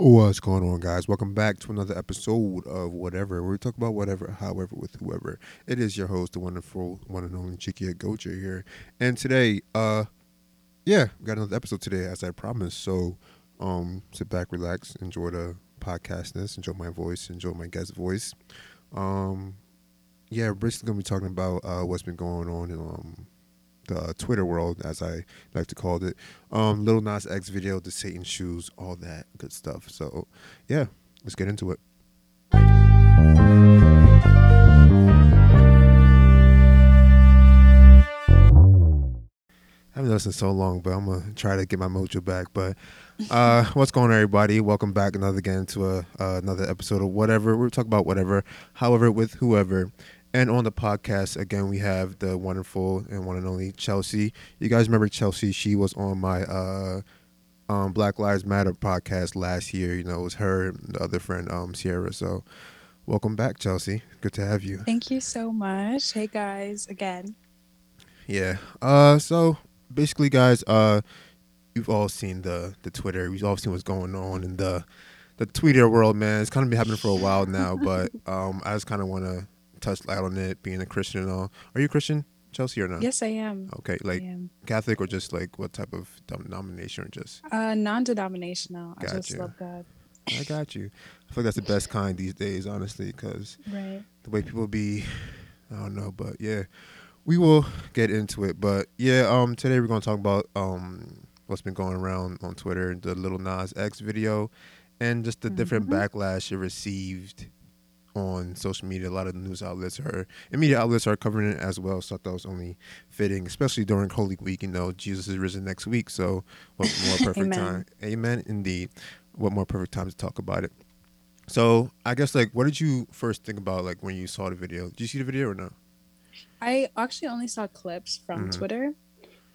What's going on, guys? Welcome back to another episode of Whatever, where we talk about whatever, however, with whoever. It is your host, the wonderful one and only Chicky Gocha here. And today, uh, yeah, we got another episode today, as I promised. So, um, sit back, relax, enjoy the podcastness, enjoy my voice, enjoy my guest voice. Um, yeah, we're basically gonna be talking about uh what's been going on in um the Twitter world, as I like to call it. Um, Lil Nas X video, the Satan shoes, all that good stuff. So, yeah, let's get into it. I haven't listened so long, but I'm gonna try to get my mojo back. But uh, what's going on, everybody? Welcome back another again to a uh, another episode of whatever. We're talking about whatever, however, with whoever. And on the podcast, again, we have the wonderful and one and only Chelsea. You guys remember Chelsea? She was on my uh, um, Black Lives Matter podcast last year. You know, it was her and the other friend, um, Sierra. So, welcome back, Chelsea. Good to have you. Thank you so much. Hey guys, again. Yeah. Uh. So basically, guys. Uh, you've all seen the the Twitter. We've all seen what's going on in the the Twitter world, man. It's kind of been happening for a while now, but um, I just kind of want to touch light on it, being a Christian and all. Are you Christian, Chelsea, or not? Yes, I am. Okay, like Catholic or just like what type of denomination or just? Uh, non-denominational. Got I just you. love God. I got you. I feel like that's the best kind these days, honestly, because Right. the way people be, I don't know, but yeah, we will get into it. But yeah, um, today we're gonna talk about um what's been going around on Twitter, the Lil Nas X video, and just the different Mhm. backlash it received on social media. A lot of the news outlets are and media outlets are covering it as well. So I thought it was only fitting, especially during Holy Week. You know, Jesus is risen next week, so what more perfect Amen. time? Amen. Indeed, what more perfect time to talk about it? So I guess like, what did you first think about like when you saw the video? Did you see the video or no? I actually only saw clips from Mhm. Twitter,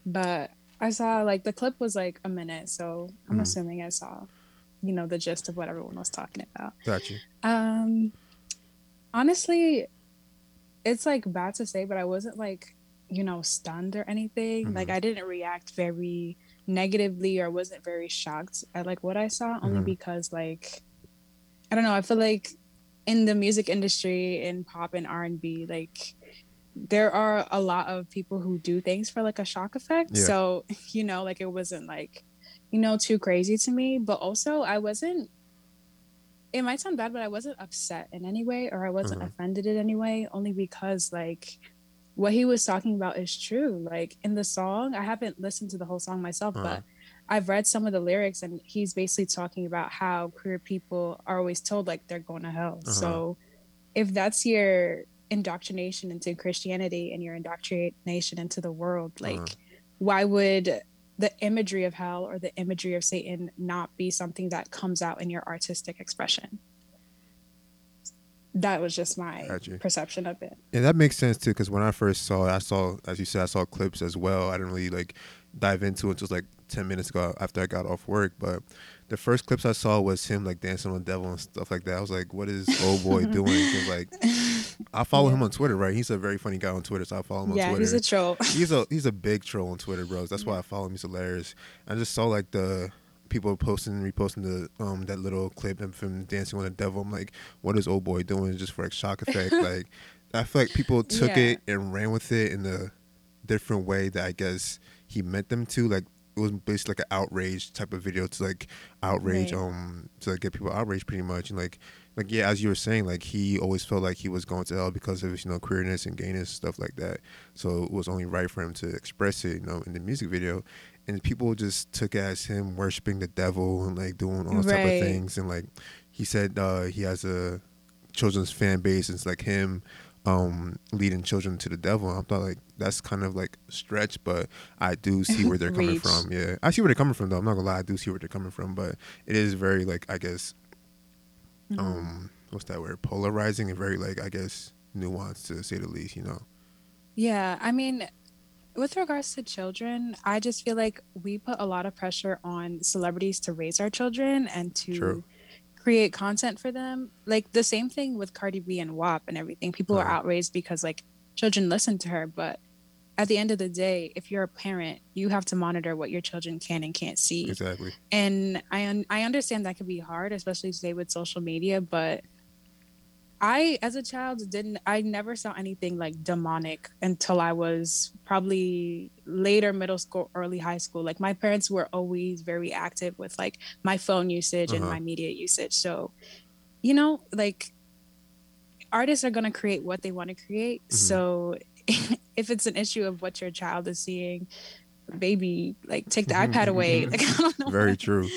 but I saw like the clip was like a minute, so I'm Mhm. assuming I saw, you know, the gist of what everyone was talking about. Gotcha. Um, honestly, it's like bad to say, but I wasn't like, you know, stunned or anything. Like Mhm. I didn't react very negatively or wasn't very shocked at like what I saw, only Mhm. because like I don't know, I feel like in the music industry in pop and R and B, like there are a lot of people who do things for like a shock effect. Yeah. So, you know, like it wasn't like, you know, too crazy to me. But also I wasn't it might sound bad, but I wasn't upset in any way or I wasn't Mhm. offended in any way, only because like what he was talking about is true. Like in the song, I haven't listened to the whole song myself, Uh-huh. but I've read some of the lyrics and he's basically talking about how queer people are always told like they're going to hell. Uh-huh. So if that's your indoctrination into Christianity and your indoctrination into the world, like Uh-huh. why would the imagery of hell or the imagery of Satan not be something that comes out in your artistic expression? That was just my perception of it. Yeah, that makes sense too. Because when I first saw it, I saw, as you said, I saw clips as well. I didn't really like dive into it until like ten minutes ago after I got off work. But the first clips I saw was him like dancing on the devil and stuff like that. I was like, "What is old boy doing?" Because like I follow Yeah. him on Twitter, right? He's a very funny guy on Twitter, so I follow him on yeah, Twitter. he's a troll. he's a he's a big troll on Twitter, bros. That's why I follow him. He's hilarious. I just saw like the people posting and reposting the um that little clip of him dancing on the devil. I'm like, what is old boy doing just for like shock effect? like I feel like people took Yeah. it and ran with it in a different way that I guess he meant them to. Like it was basically like an outrage type of video to like outrage Right. um to like, get people outraged pretty much and like like yeah as you were saying like he always felt like he was going to hell because of his you know queerness and gayness stuff like that. So it was only right for him to express it you know in the music video. And people just took it as him worshiping the devil and like doing all type of things. And like he said uh he has a children's fan base and it's like him um leading children to the devil. I thought like that's kind of like stretch but i do see where they're coming from. Yeah. I see where they're coming from though. I'm not gonna lie. I do see where they're coming from but it is very like i guess Mhm. um what's that word polarizing and very like i guess nuanced to say the least you know Yeah, I mean, with regards to children, I just feel like we put a lot of pressure on celebrities to raise our children and to True. create content for them. Like the same thing with Cardi B and WAP and everything. People are Uh-huh. outraged because like children listen to her, but at the end of the day, if you're a parent, you have to monitor what your children can and can't see. Exactly. And I un- I understand that could be hard, especially today with social media, but I as a child didn't I never saw anything like demonic until I was probably later middle school, early high school. Like my parents were always very active with like my phone usage and Uh-huh. my media usage. So, you know, like artists are going to create what they want to create. Mhm. So if it's an issue of what your child is seeing, baby, like take the iPad away. Like I don't know. Very true.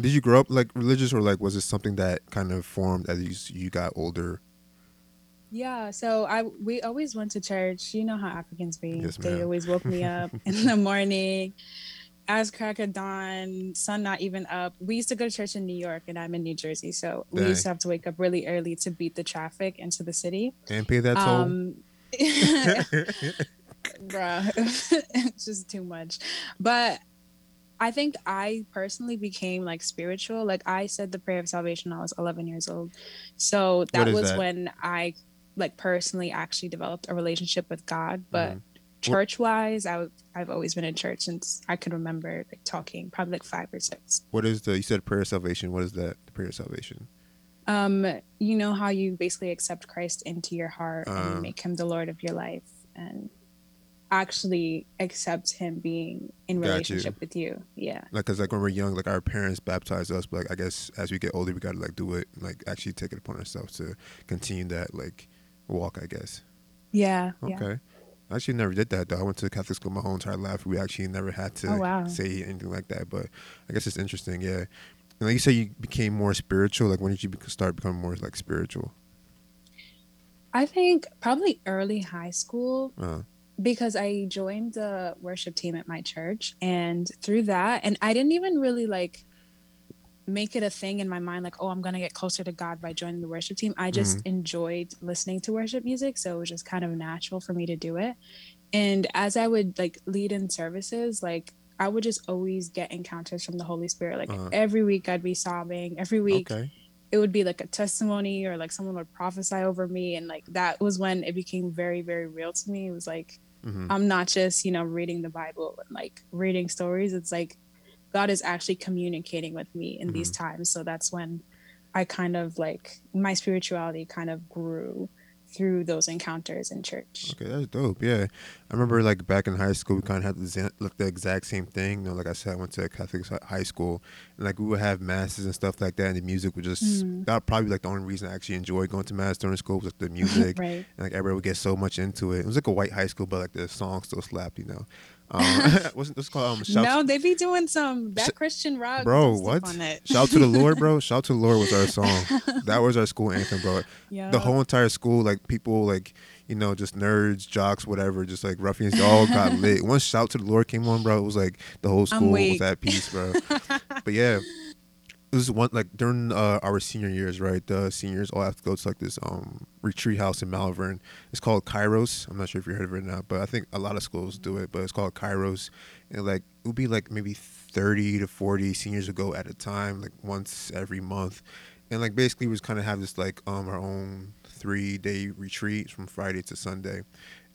Did you grow up like religious, or like was it something that kind of formed as you you got older? Yeah, so I we always went to church. You know how Africans be. Yes, they always woke me up in the morning, as crack of dawn, sun not even up. We used to go to church in New York, and I'm in New Jersey, so we used to have to wake up really early to beat the traffic into the city. And pay that toll. Um, bruh, it's just too much. But I think I personally became like spiritual. Like I said the prayer of salvation when I was 11 years old. So that is was that? when I like personally actually developed a relationship with God. But Mhm. church wise, i've always been in church since I could remember like talking, probably like five or six. what is the? You said prayer of salvation. What is that? The prayer of salvation. Um, you know how you basically accept Christ into your heart and Uh. you make him the Lord of your life and actually accept him being in Got you. relationship with you. Yeah. Like, cause like when we're young, like our parents baptized us, but like I guess as we get older, we gotta like do it, like actually take it upon ourselves to continue that like walk. I guess. Yeah. Yeah. Okay. I actually never did that though. I went to Catholic school my whole entire life. We actually never had to Oh, wow. say anything like that. But I guess it's interesting. Yeah. And like you say, you became more spiritual. Like when did you start becoming more like spiritual? I think probably early high school Uh, because I joined the worship team at my church and through that and I didn't even really like make it a thing in my mind like oh I'm going to get closer to God by joining the worship team. I just enjoyed listening to worship music so it was just kind of natural for me to do it. And as I would like lead in services like I would just always get encounters from the Holy Spirit. Like Uh-huh. every week I'd be sobbing. Every week okay. it would be like a testimony or like someone would prophesy over me and like that was when it became very very real to me it was like hmm i'm not just you know reading the bible and like reading stories it's like god is actually communicating with me in these times so that's when i kind of like my spirituality kind of grew through those encounters in church Okay, that's dope. Yeah, I remember like back in high school, we kind of had the, like, the exact same thing. You know, like I said, I went to a Catholic high school, and like we would have masses and stuff like that, and the music would just Mm. that probably like the only reason I actually enjoyed going to mass during school was like the music. right and like everybody would get so much into it. It was like a white high school, but like the songs still slapped, you know. Um, wasn't this called um, shout no they be doing some that christian rock bro? What? on it. Shout to the Lord, bro. Shout to the Lord was our song. That was our school anthem, bro. The whole entire school, like people, like you know, just nerds, jocks, whatever, just like ruffians, they all got lit. Once "Shout to the Lord" came on, bro, it was like the whole school was at peace, bro. but yeah, it was one like during uh, our senior years, right? The seniors all have to go to like this um retreat house in Malvern. It's called Kairos. I'm not sure if you heard of it or not, but I think a lot of schools do it. But it's called Kairos, and like it would be like maybe 30 to 40 seniors would go at a time, like once every month, and like basically we just kind of have this like um our own three day retreat from Friday to Sunday.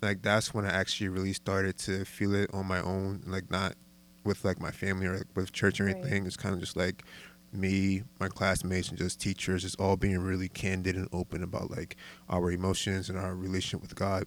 Like that's when I actually really started to feel it on my own, like not with like my family or like with church or Right. anything. It's kind of just like me, my classmates, and just teachers, just all being really candid and open about like our emotions and our relationship with God.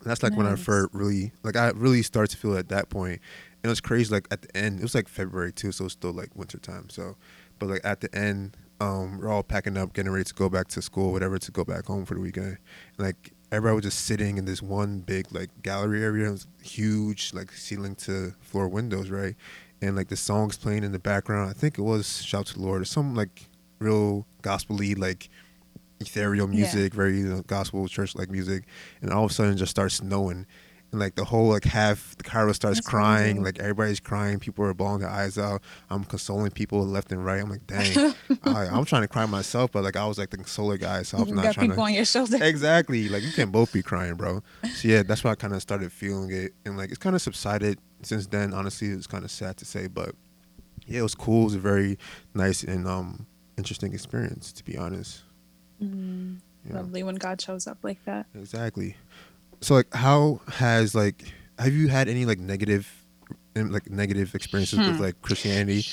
And that's like when I Nice. first really like I really started to feel at that point. And it was crazy. Like at the end, it was like February too, so it's still like winter time. So, but like at the end, um, we're all packing up, getting ready to go back to school, whatever, to go back home for the weekend. And, like everybody was just sitting in this one big like gallery area, it was huge, like ceiling to floor windows, right? And like the songs playing in the background. I think it was "Shout to the Lord" or some like real gospel-y, like ethereal Yeah. music, very you know, gospel church like music. And all of a sudden, it just starts snowing. And like the whole like half the Cairo starts That's crying, crazy. like everybody's crying, people are bawling their eyes out. I'm consoling people left and right. I'm like, dang, I, I'm trying to cry myself, but like I was like the consoler guy, so I was you not got trying people to. on your shoulder Exactly, like you can both be crying, bro. So yeah, that's why I kind of started feeling it, and like it's kind of subsided since then. Honestly, it's kind of sad to say, but yeah, it was cool. It was a very nice and um interesting experience, to be honest. Mm, Yeah. lovely when god shows up like that Exactly. So like, how has like have you had any like negative, like negative experiences hmm. with like Christianity?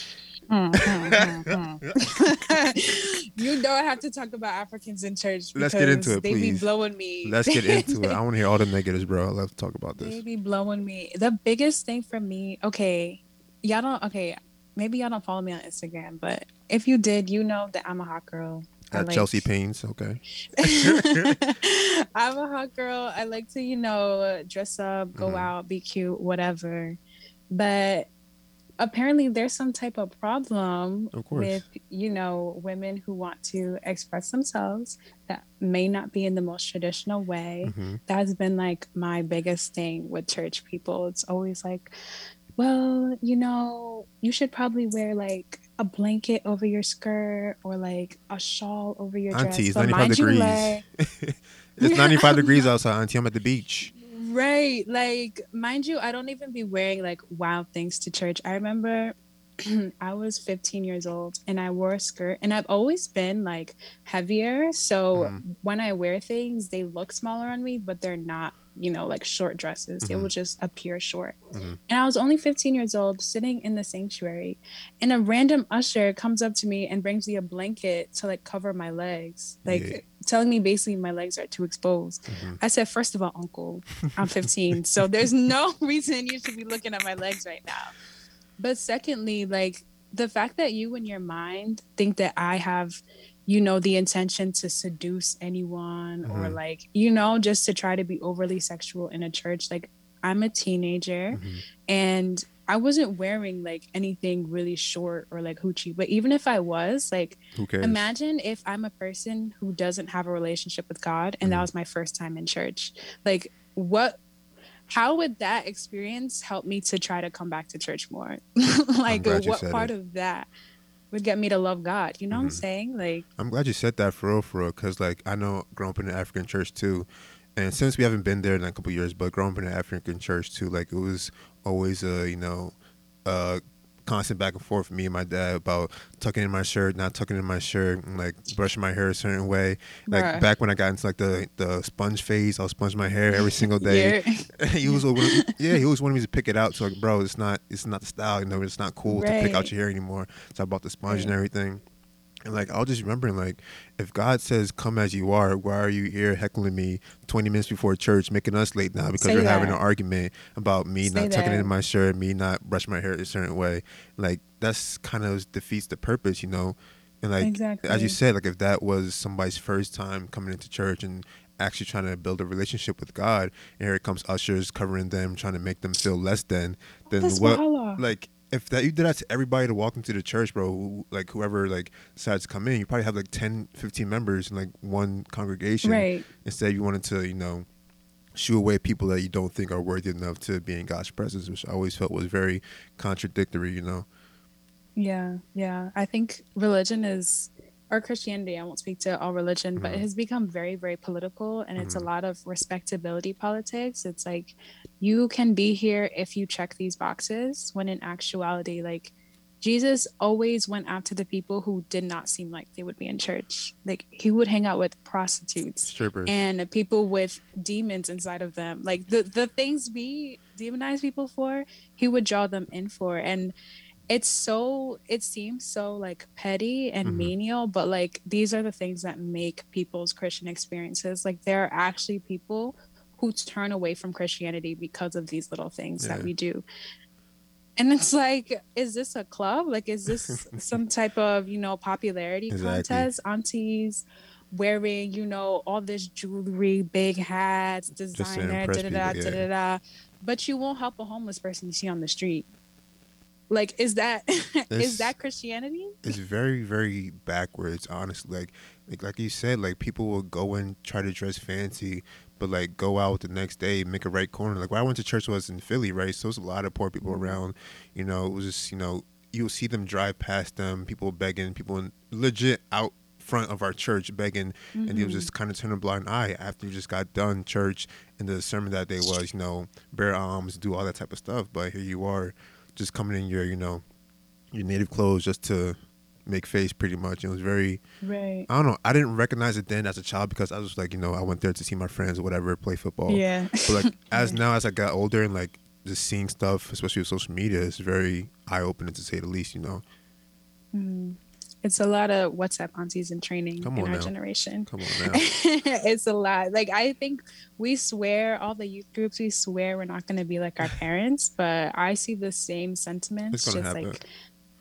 Hmm, hmm, you don't have to talk about Africans in church. Let's get into it, they please. be blowing me. Let's get into it. I want to hear all the negatives, bro. I love to talk about this. They be blowing me. The biggest thing for me, okay, y'all don't. Okay, maybe y'all don't follow me on Instagram, but if you did, you know that I'm a hot girl. At like, Chelsea Paynes, okay. I'm a hot girl. I like to, you know, dress up, go mm-hmm. out, be cute, whatever. But apparently there's some type of problem of with you know women who want to express themselves that may not be in the most traditional way mm-hmm. that has been like my biggest thing with church people it's always like well you know you should probably wear like a blanket over your skirt or like a shawl over your dress. auntie, dress it's 95 degrees like... it's 95 degrees outside auntie i'm at the beach Right. Like, mind you, I don't even be wearing like wild things to church. I remember I was 15 years old and I wore a skirt and I've always been like heavier. So mm. when I wear things, they look smaller on me, but they're not, you know, like short dresses. Mm-hmm. It will just appear short. Mm-hmm. And I was only 15 years old sitting in the sanctuary and a random usher comes up to me and brings me a blanket to like cover my legs. Like, yeah telling me basically my legs are too exposed. Mm-hmm. I said, first of all, uncle, I'm 15, so there's no reason you should be looking at my legs right now. But secondly, like the fact that you in your mind think that I have, you know, the intention to seduce anyone mm-hmm. or like, you know, just to try to be overly sexual in a church, like I'm a teenager mm-hmm. and I wasn't wearing like anything really short or like hoochie, but even if I was, like, imagine if I'm a person who doesn't have a relationship with God and mm. that was my first time in church. Like, what, how would that experience help me to try to come back to church more? like, what part it. of that would get me to love God? You know mm-hmm. what I'm mm-hmm. saying? Like, I'm glad you said that for real, for real, because like I know growing up in the African church too and since we haven't been there in a couple years, but growing up in an African church too, like it was always a you know, a constant back and forth for me and my dad about tucking in my shirt, not tucking in my shirt, and like brushing my hair a certain way. Like Bruh. back when I got into like the the sponge phase, I'll sponge my hair every single day. he was yeah, he always wanted me to pick it out. So like, bro, it's not it's not the style, you know, it's not cool right. to pick out your hair anymore. So I bought the sponge right. and everything. And like I'll just remember like if God says come as you are, why are you here heckling me twenty minutes before church, making us late now because Say you're that. having an argument about me Say not tucking in my shirt, me not brushing my hair a certain way. Like that's kind of defeats the purpose, you know. And like exactly. as you said, like if that was somebody's first time coming into church and actually trying to build a relationship with God, and here it comes ushers covering them, trying to make them feel less than, then That's what? Like if that you did that to everybody to walk into the church, bro, like whoever like decides to come in, you probably have like 10, 15 members in like one congregation. Right. Instead, you wanted to, you know, shoo away people that you don't think are worthy enough to be in God's presence, which I always felt was very contradictory, you know. Yeah, yeah. I think religion is or Christianity, I won't speak to all religion, mm-hmm. but it has become very, very political and it's mm-hmm. a lot of respectability politics. It's like you can be here if you check these boxes, when in actuality, like Jesus always went after the people who did not seem like they would be in church. Like he would hang out with prostitutes Strippers. and people with demons inside of them. Like the the things we demonize people for, he would draw them in for. And it's so it seems so like petty and mm-hmm. menial but like these are the things that make people's christian experiences. Like there are actually people who turn away from christianity because of these little things yeah. that we do. And it's like is this a club? Like is this some type of you know popularity exactly. contest? Aunties wearing you know all this jewelry big hats designer da da da da da but you won't help a homeless person you see on the street like, is that is that Christianity? It's very very backwards, honestly. Like, like like you said, like people will go and try to dress fancy, but like go out the next day, make a right corner. Like when I went to church was in Philly, right? So there's a lot of poor people mm-hmm. around. You know, it was just you know you'll see them drive past them, people begging, people in legit out front of our church begging, mm-hmm. and he was just kind of turning a blind eye after you just got done church and the sermon that day was, you know, bear arms, do all that type of stuff. But here you are just coming in your, you know, your native clothes just to make face pretty much. It was very Right. I don't know. I didn't recognize it then as a child because I was like, you know, I went there to see my friends or whatever play football. Yeah. But like as now as I got older and like just seeing stuff, especially with social media, it's very eye opening to say the least. You know. Mhm. It's a lot of WhatsApp aunties in training in our now. generation. Come on now. it's a lot. Like I think we swear all the youth groups we swear we're not going to be like our parents, but I see the same sentiments just happen. like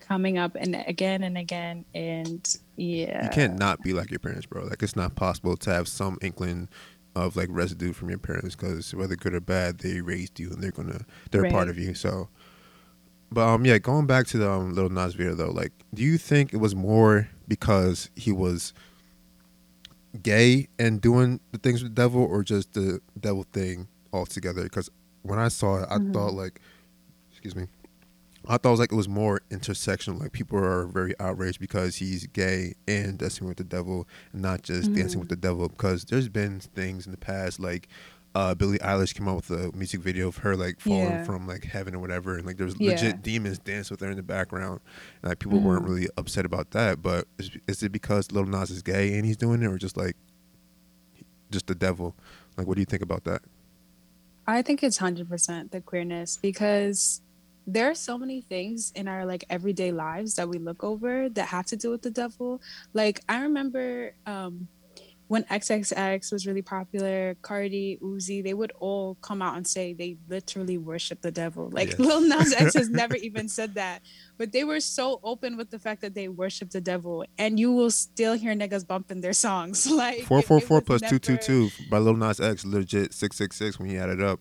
coming up and again and again and yeah. You can't not be like your parents, bro. Like it's not possible to have some inkling of like residue from your parents because whether good or bad, they raised you and they're gonna they're a part of you. So, but um, yeah, going back to the um, Lil Nas video though, like, do you think it was more because he was gay and doing the things with the devil, or just the devil thing altogether? Because when I saw it, I Mhm. thought like, excuse me, I thought it was like it was more intersectional. Like people are very outraged because he's gay and dancing with the devil, and not just dancing Mhm. with the devil. Because there's been things in the past, like uh, Billie Eilish came out with a music video of her like falling Yeah. from like heaven or whatever, and like there's Yeah. legit demons dance with her in the background, and like people weren't Mhm. really upset about that. But is, is it because Lil Nas is gay and he's doing it, or just like just the devil? Like, what do you think about that? I think it's 100% the queerness because there are so many things in our like everyday lives that we look over that have to do with the devil. Like I remember um when XXX was really popular, Carti, Uzi, they would all come out and say they literally worship the devil. Like Yes. Lil Nas X has never even said that, but they were so open with the fact that they worship the devil, and you will still hear niggas bumping their songs. Like Four four four plus two two two by Lil Nas X, legit six six six when he added up.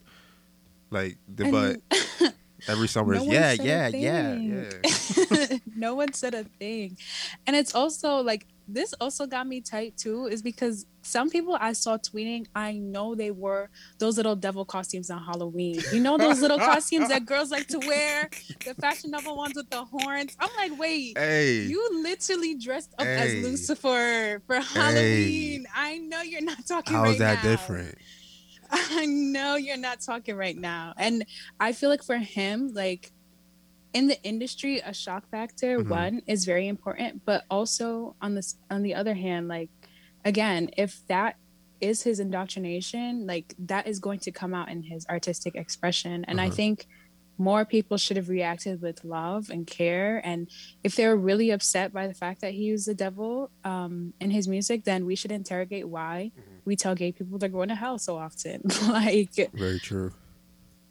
Like the but every summer No yeah yeah yeah yeah. no one said a thing. And it's also like this also got me tight too, is because some people I saw tweeting, I know they wore those little devil costumes on Halloween. You know those little costumes that girls like to wear, the Fashion Nova ones with the horns. I'm like, wait, Hey, you literally dressed up as Lucifer for Halloween. I know you're not talking how right is that now. different? I know you're not talking right now. And I feel like for him, like in the industry, a shock factor, Mhm. one, is very important. But also on this on the other hand, like again, if that is his indoctrination, like that is going to come out in his artistic expression. And I Mhm. think more people should have reacted with love and care. And if they're really upset by the fact that he used the devil um, in his music, then we should interrogate why Mhm. we tell gay people they're going to hell so often. like, Very true.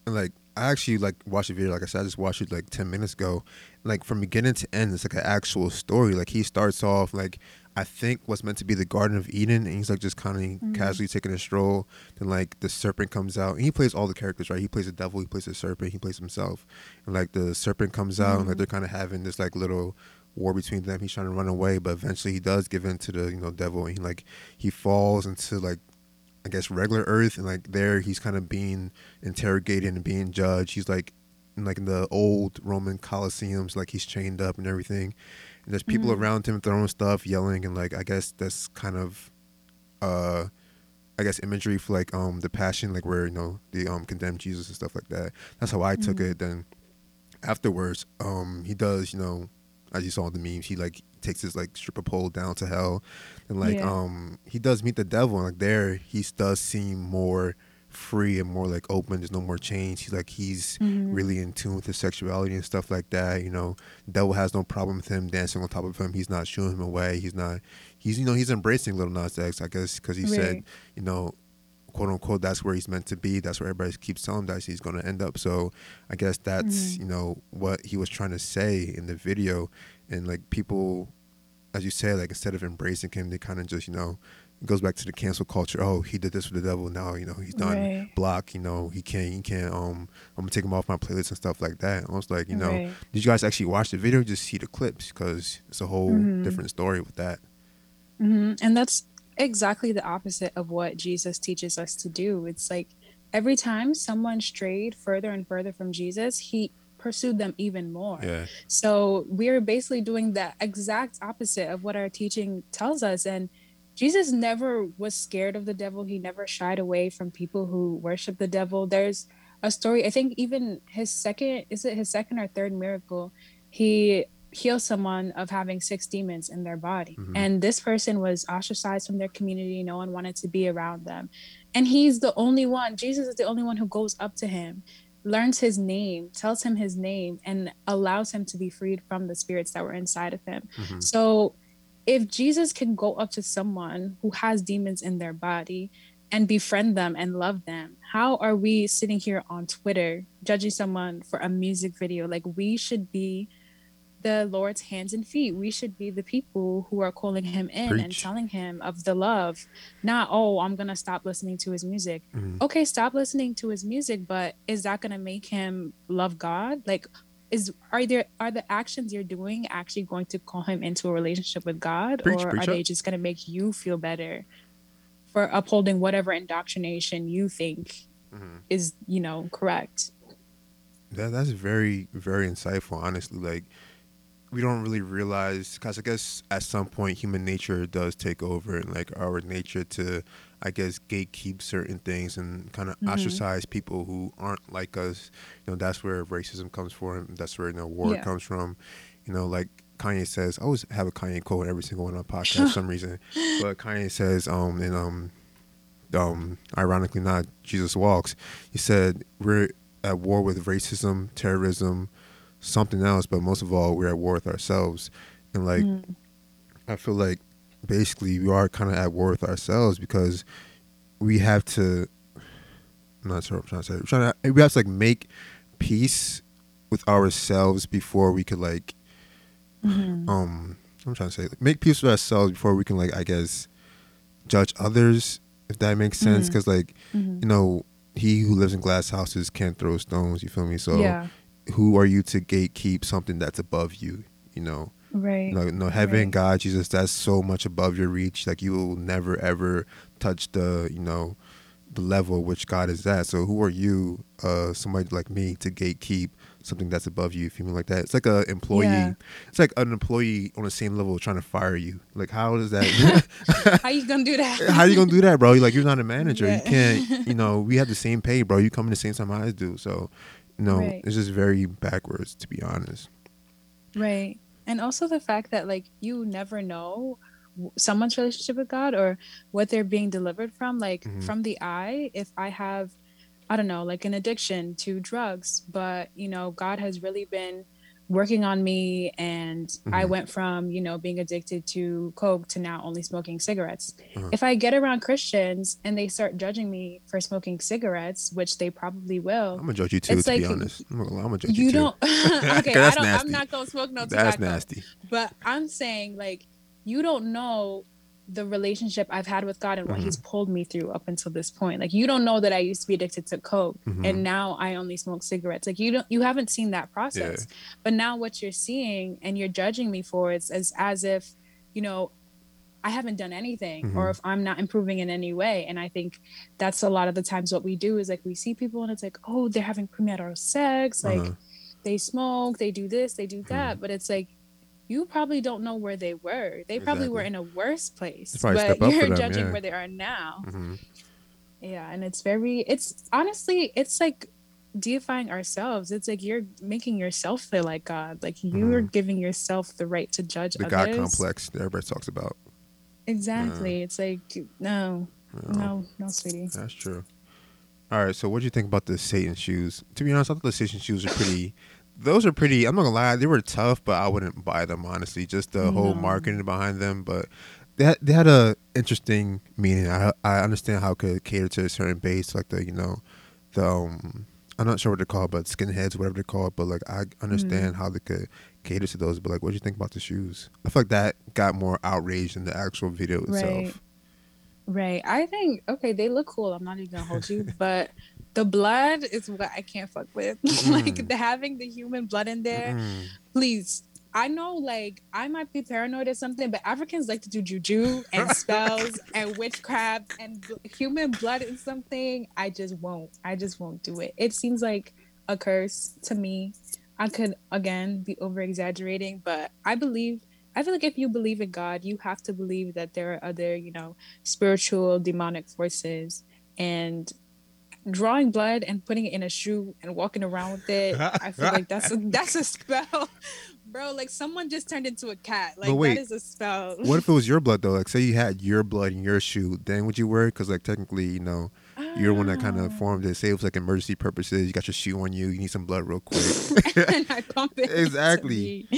And like I actually like watched the video. Like I said, I just watched it like ten minutes ago. Like from beginning to end, it's like an actual story. Like he starts off like I think what's meant to be the Garden of Eden, and he's like just kind of Mhm. casually taking a stroll. Then like the serpent comes out, and he plays all the characters, right? He plays the devil, he plays the serpent, he plays himself, and like the serpent comes out, and like they're kind of having this like little war between them. He's trying to run away, but eventually he does give in to the you know devil, and he like he falls into like I guess regular Earth, and like there he's kind of being interrogated and being judged. He's like in like in the old Roman Colosseums, like he's chained up and everything. And there's people Mhm. around him throwing stuff, yelling, and like I guess that's kind of uh I guess imagery for like um the passion, like where you know they um condemned Jesus and stuff like that. That's how I took Mhm. it. Then afterwards, um he does you know as you saw in the memes, he like takes his like stripper pole down to hell, and like Yeah. um he does meet the devil, and like there he does seem more free and more like open. There's no more chains. He's like he's Mhm. really in tune with his sexuality and stuff like that. You know, devil has no problem with him dancing on top of him. He's not shooing him away. He's not. He's you know he's embracing Lil Nas X. I guess because he said you know. "Quote unquote," that's where he's meant to be. That's where everybody keeps telling him that he's going to end up. So, I guess that's Mhm. you know what he was trying to say in the video, and like people, as you say, like instead of embracing him, they kind of just you know it goes back to the cancel culture. Oh, he did this for the devil. Now you know he's done Right. block. You know he can't. He can't. Um, I'm gonna take him off my playlist and stuff like that. I was like, you know, Right. did you guys actually watch the video? or Just see the clips because it's a whole Mhm. different story with that. hmm And that's exactly the opposite of what Jesus teaches us to do. It's like every time someone strayed further and further from Jesus, he pursued them even more. Yeah. So we're basically doing the exact opposite of what our teaching tells us. And Jesus never was scared of the devil. He never shied away from people who worship the devil. There's a story, I think even his second, is it his second or third miracle? He heal someone of having six demons in their body. Mhm. And this person was ostracized from their community. No one wanted to be around them. And he's the only one, Jesus is the only one who goes up to him, learns his name, tells him his name, and allows him to be freed from the spirits that were inside of him. Mhm. So if Jesus can go up to someone who has demons in their body and befriend them and love them, how are we sitting here on Twitter judging someone for a music video? Like we should be the Lord's hands and feet. We should be the people who are calling him in and telling him of the love. Not, oh, I'm gonna stop listening to his music. Mhm. Okay, stop listening to his music, but is that gonna make him love God? Like is are there are the actions you're doing actually going to call him into a relationship with God? Preach, or preach are they just gonna make you feel better for upholding whatever indoctrination you think Mhm. is, you know, correct? That that's very very insightful. Honestly, like we don't really realize because I guess at some point human nature does take over, and like our nature to, I guess, gatekeep certain things and kind of Mhm. ostracize people who aren't like us. You know, that's where racism comes from. That's where you know war Yeah. comes from. You know, like Kanye says, I always have a Kanye quote every single one on podcast for some reason. But Kanye says, um, and um, um, ironically not, Jesus walks. He said, "We're at war with racism, terrorism, something else, but most of all, we're at war with ourselves." And like, Mm. I feel like basically we are kind of at war with ourselves because we have to. I'm not sure what I'm trying to say. We're trying to. We have to like make peace with ourselves before we could like Mhm. um I'm trying to say like, make peace with ourselves before we can like I guess judge others if that makes sense because like Mhm. you know he who lives in glass houses can't throw stones you feel me so yeah, who are you to gatekeep something that's above you you know right. no no heaven Right. god jesus that's so much above your reach like you will never ever touch the you know the level which god is at so who are you uh somebody like me to gatekeep something that's above you if you mean like that it's like a employee Yeah. it's like an employee on the same level trying to fire you like how does that How you gonna do that? how you gonna do that bro You like you're not a manager you can't you know we have the same pay bro you come in the same time i do so know Right. it's just very backwards to be honest Right. And also the fact that like you never know someone's relationship with God or what they're being delivered from like Mhm. from the eye if I have I don't know like an addiction to drugs but you know God has really been working on me and I Mhm. went from you know being addicted to coke to now only smoking cigarettes. Uh-huh. If I get around Christians and they start judging me for smoking cigarettes, which they probably will, i'm gonna judge you too It's to be honest i'm gonna, I'm gonna judge you, you too don't okay, I don't nasty. I'm not gonna smoke no tobacco. that's nasty But I'm saying like you don't know the relationship I've had with God and what Mhm. He's pulled me through up until this point. Like you don't know that I used to be addicted to coke Mhm. and now I only smoke cigarettes. Like you don't you haven't seen that process. But now what you're seeing and you're judging me for it's as as if, you know, I haven't done anything or Mhm. if I'm not improving in any way. And I think that's a lot of the times what we do is like we see people and it's like, oh, they're having premarital sex, like Uh-huh. they smoke, they do this, they do that, but it's like you probably don't know where they were. They probably were in a worse place, It's probably a but step up for you're them, judging yeah. where they are now. Mhm. Yeah, and it's very it's honestly it's like deifying ourselves. It's like you're making yourself feel like God. Like you're giving yourself the right to judge Mm-hmm. the god complex that everybody talks about Exactly. It's like no, you no, no, sweetie. That's true. All right, so what do you think about the Satan shoes? To be honest, I thought the Satan shoes are pretty. Those are pretty. I'm not gonna lie, they were tough, but I wouldn't buy them honestly. Just the whole marketing behind them, but they had, they had a interesting meaning. I I understand how it could cater to a certain base, like the you know, the um, I'm not sure what they're called, but skinheads, whatever they're called. But like I understand Mm-hmm. how they could cater to those. But like, what do you think about the shoes? I feel like that got more outrage than the actual video itself. Right. Right. I think okay, they look cool. I'm not even gonna hold you, but the blood is what I can't fuck with. like Mm. the, having the human blood in there. Mm. Please. I know like I might be paranoid or something, but Africans like to do juju and spells and witchcraft and human blood is something I just won't. I just won't do it. It seems like a curse to me. I could again be over exaggerating, but I believe I feel like if you believe in God, you have to believe that there are other, you know, spiritual demonic forces and drawing blood and putting it in a shoe and walking around with it. I feel like that's a, that's a spell. bro, like someone just turned into a cat. Like wait, that is a spell. what if it was your blood though? Like say you had your blood in your shoe, then would you wear it? Because like technically, you know, you're one that kind of ah. formed it. Say it was like emergency purposes. You got your shoe on you. You need some blood real quick. and I pump it. exactly.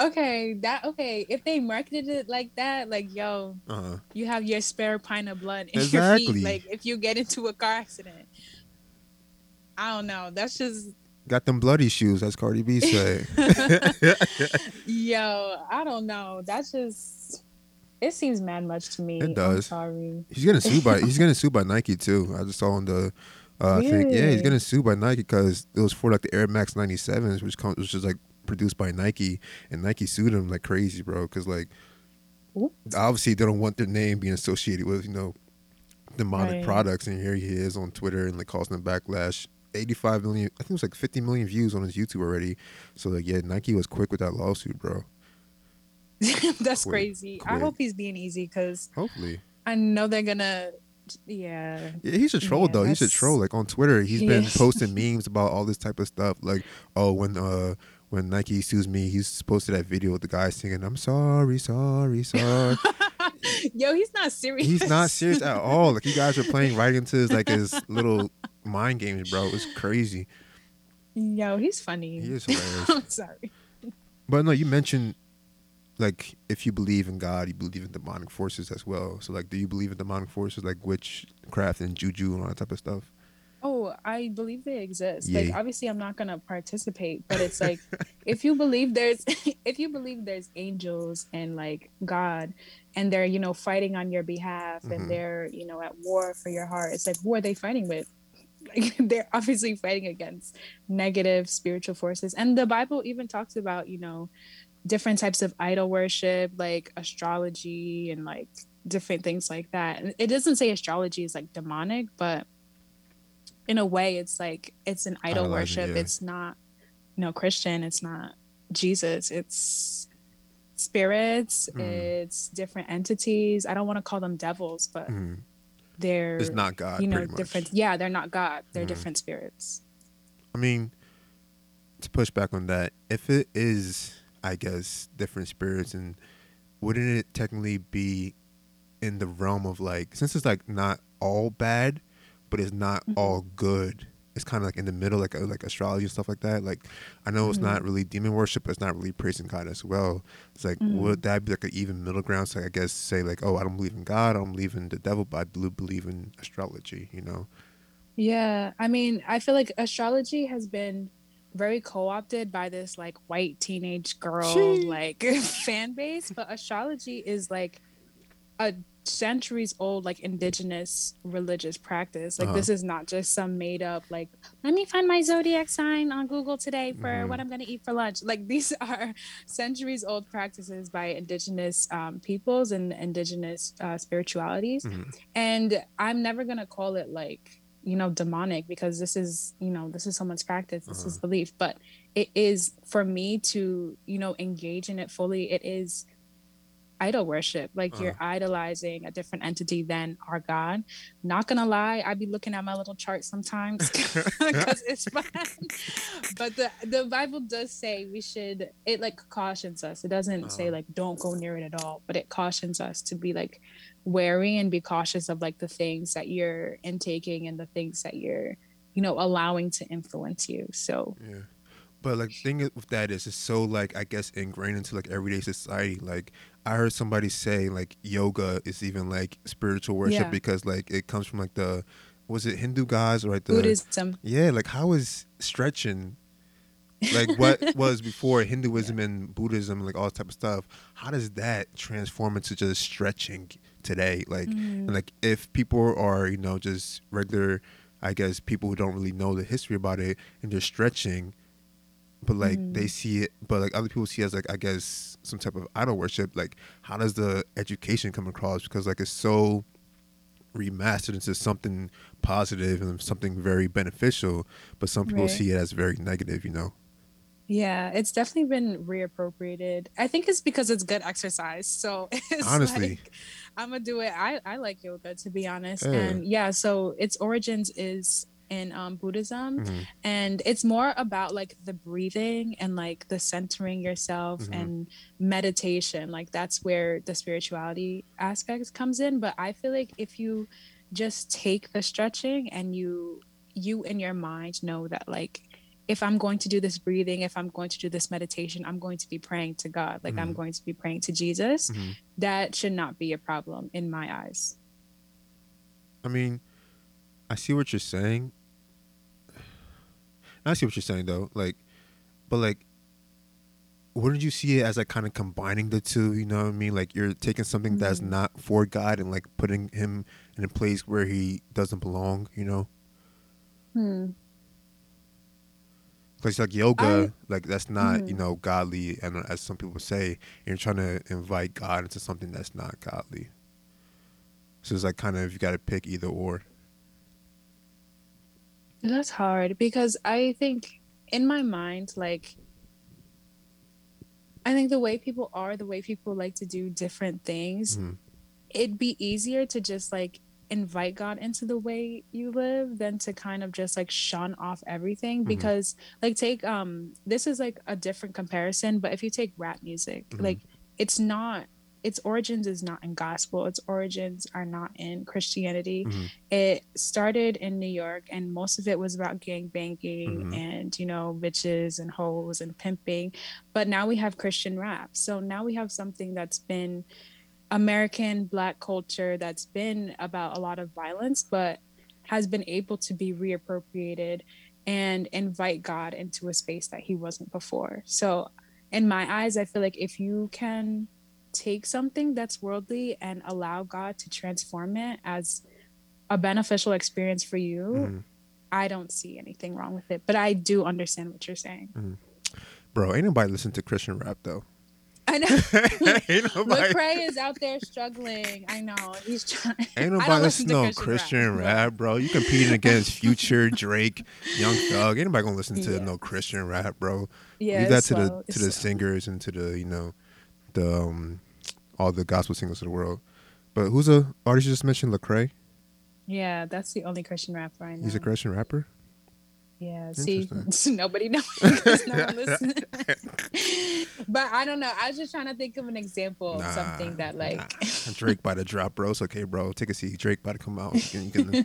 Okay, that okay. If they marketed it like that, like yo, uh-huh. you have your spare pint of blood in exactly. your feet. Like if you get into a car accident, I don't know. That's just got them bloody shoes, as Cardi B say. yo, I don't know. That's just it seems mad much to me. It does. I'm sorry. He's getting sued by he's getting sued by Nike too. I just saw on the uh, I think yeah, he's gonna sue by Nike because it was for like the Air Max 97s, which comes which is like produced by Nike, and Nike sued him like crazy, bro. Because like, obviously they don't want their name being associated with you know demonic right. products, and here he is on Twitter and like causing a backlash. 85 million, I think it was like 50 million views on his YouTube already. So like, yeah, Nike was quick with that lawsuit, bro. That's quick, crazy. Quick. I hope he's being easy because hopefully I know they're gonna yeah. Yeah, he's a troll yeah, though. He's a troll. Like on Twitter, he's been posting memes about all this type of stuff. Like, oh, when uh when Nike sues me, he's posted that video with the guy singing, "I'm sorry, sorry, sorry." Yo, he's not serious. He's not serious at all. Like you guys are playing right into his like his little mind games, bro. It's crazy. Yo, he's funny. He is hilarious. I'm sorry. But no, you mentioned like if you believe in God, you believe in demonic forces as well. So like, do you believe in demonic forces like witchcraft and juju and all that type of stuff? Oh, I believe they exist. Yay. Like obviously I'm not gonna participate, but it's like if you believe there's if you believe there's angels and like God and they're, you know, fighting on your behalf mm-hmm. and they're, you know, at war for your heart, it's like who are they fighting with? Like they're obviously fighting against negative spiritual forces. And the Bible even talks about, you know, different types of idol worship, like astrology and like different things like that. And It doesn't say astrology is like demonic, but in a way it's like it's an idol worship yeah. it's not you know christian it's not jesus it's spirits mm. it's different entities i don't want to call them devils but mm. they're it's not god you know different yeah they're not god they're mm. different spirits i mean to push back on that if it is i guess different spirits and wouldn't it technically be in the realm of like since it's like not all bad but it's not mm-hmm. all good. It's kind of like in the middle, like uh, like astrology and stuff like that. Like, I know mm-hmm. it's not mm-hmm. really demon worship, but it's not really praising God as well. It's like, mm-hmm. would that be like an even middle ground? So I guess say like, oh, I don't believe in God, I don't believe in the devil, but I do believe in astrology. You know? Yeah, I mean, I feel like astrology has been very co-opted by this like white teenage girl like fan base, but astrology is like a centuries old like indigenous religious practice like uh-huh. this is not just some made up like let me find my zodiac sign on google today for mm-hmm. what i'm going to eat for lunch like these are centuries old practices by indigenous um, peoples and indigenous uh, spiritualities mm-hmm. and i'm never going to call it like you know demonic because this is you know this is someone's practice this uh-huh. is belief but it is for me to you know engage in it fully it is idol worship. Like uh-huh. you're idolizing a different entity than our God. Not gonna lie, I'd be looking at my little chart sometimes because it's fun. but the the Bible does say we should. It like cautions us. It doesn't uh-huh. say like don't go near it at all, but it cautions us to be like wary and be cautious of like the things that you're intaking and the things that you're you know allowing to influence you. So yeah. But like the thing with that is it's so like I guess ingrained into like everyday society. Like I heard somebody say like yoga is even like spiritual worship yeah. because like it comes from like the was it Hindu gods or like the Buddhism. Yeah, like how is stretching like what was before Hinduism yeah. and Buddhism, like all type of stuff. How does that transform into just stretching today? Like, mm. like if people are, you know, just regular, I guess people who don't really know the history about it and they're stretching, but like mm. they see it but like other people see it as like i guess some type of idol worship. Like how does the education come across? Because like it's so remastered into something positive and something very beneficial but some people right. see it as very negative you know? Yeah it's definitely been reappropriated. I think it's because it's good exercise so honestly. like, i'm gonna do it. I i like yoga to be honest. Yeah. and yeah so its origins is in um, Buddhism, Mm-hmm. and it's more about like the breathing and like the centering yourself Mhm. and meditation. Like that's where the spirituality aspect comes in. But I feel like if you just take the stretching and you you in your mind know that like if I'm going to do this breathing, if I'm going to do this meditation, I'm going to be praying to God. Like I'm Mhm. going to be praying to Jesus. Mhm. That should not be a problem in my eyes. I mean, I see what you're saying. I see what you're saying though. Like, but like, wouldn't you see it as like kind of combining the two? You know what I mean? Like you're taking something that's Mhm. not for God and like putting him in a place where he doesn't belong. You know, Hmm. because like yoga, I- like that's not you Mhm. know godly, and uh, as some people say, you're trying to invite God into something that's not godly. So it's like kind of you got to pick either or. That's hard because I think in my mind, like, I think the way people are, the way people like to do different things, Mhm. it'd be easier to just like invite God into the way you live than to kind of just like shun off everything. Mhm. Because, like, take um, this is like a different comparison, but if you take rap music, Mhm. like, it's not. Its origins is not in gospel. Its origins are not in Christianity Mhm. it started in New York and most of it was about gang banging Mhm. and you know bitches and hoes and pimping but now we have Christian rap so now we have something that's been American black culture that's been about a lot of violence but has been able to be reappropriated and invite God into a space that he wasn't before so in my eyes I feel like if you can take something that's worldly and allow God to transform it as a beneficial experience for you, Mhm. I don't see anything wrong with it. But I do understand what you're saying. Bro, ain't nobody listen to Christian rap though. I know. ain't nobody, Lecrae is out there struggling. I know. He's trying. ain't nobody listen to no Christian Christian rap, rap, bro. You competing against Future, Drake, Young Thug. Ain't nobody gonna listen to Yeah. no Christian rap, bro. Yeah, Leave that to slow. the It's to the slow. singers and to the you know the um all the gospel singers of the world. But who's a artist you just mentioned? Lecrae. Yeah, that's the only Christian rapper I know. He's a Christian rapper. Yeah, see, nobody knows. no but I don't know. I was just trying to think of an example of something that, like, nah. Drake by the drop, bro. It's okay, bro. Take a seat. Drake by to come out. You can, you can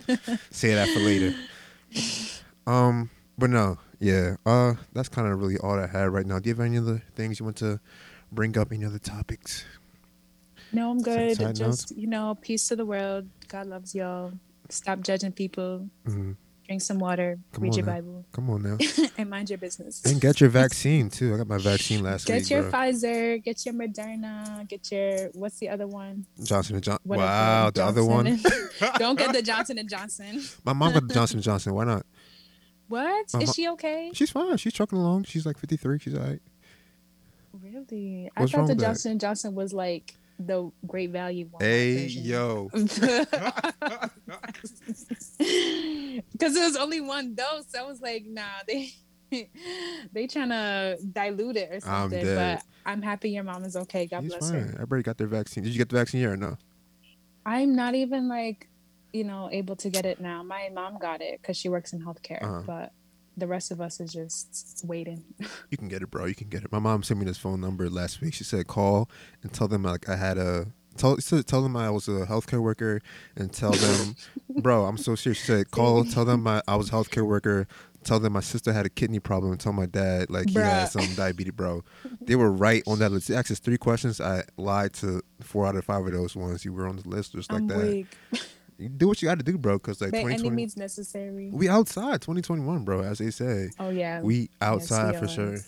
say that for later. Um, but no, yeah. Uh, that's kind of really all I had right now. Do you have any other things you want to bring up? Any other topics? no, I'm good. side Just you know, peace to the world. God loves y'all. Stop judging people. hmm Drink some water. Come read your now. Bible, Come on now, and mind your business. and get your vaccine too. I got my vaccine last Get week, Get your bro. Pfizer. Get your Moderna. Get your what's the other one? Johnson and Johnson. Wow, the other one. Don't get the Johnson and Johnson. My mom got the Johnson and Johnson. Why not? What Uh-huh. is she okay? She's fine. She's trucking along. She's like 53. She's all right. Really? What's I thought the with that? Johnson Johnson was like the great value one. Hey, yo. Because there was only one dose. I was like, nah, they they trying to dilute it or I'm something. dead. But I'm happy your mom is okay. God bless fine. her. Everybody got their vaccine. Did you get the vaccine yet or no? I'm not even like, you know, able to get it now. My mom got it because she works in healthcare, Uh-huh. but the rest of us is just waiting. You can get it, bro. You can get it. My mom sent me this phone number last week. She said call and tell them like I had a tell tell them I was a healthcare worker and tell them, bro. I'm so serious. She said call, tell them my, I was a healthcare worker. Tell them my sister had a kidney problem. And tell my dad like he had some diabetes, bro. They were right on that list. They asked us three questions. I lied to four out of five of those ones. You were on the list just like I'm that. Do what you got to do, bro. Because like By any 2020, means necessary. we outside 2021, bro. As they say, Oh yeah, we outside Yes, for we sure.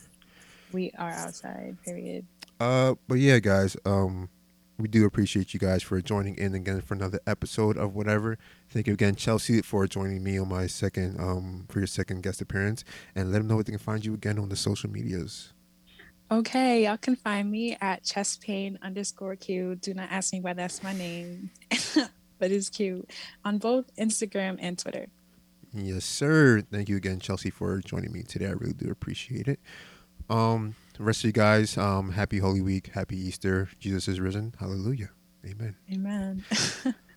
We are outside. Period. Uh, but yeah, guys, um, we do appreciate you guys for joining in again for another episode of whatever. Thank you again, Chelsea, for joining me on my second, um, for your second guest appearance, and let them know where they can find you again on the social medias. Okay, y'all can find me at chest pain underscore Q. Do not ask me why that's my name, but it's cute on both Instagram and Twitter. Yes, sir. Thank you again, Chelsea, for joining me today. I really do appreciate it. Um, the rest of you guys, um, happy Holy Week, happy Easter. Jesus is risen. Hallelujah. Amen. Amen.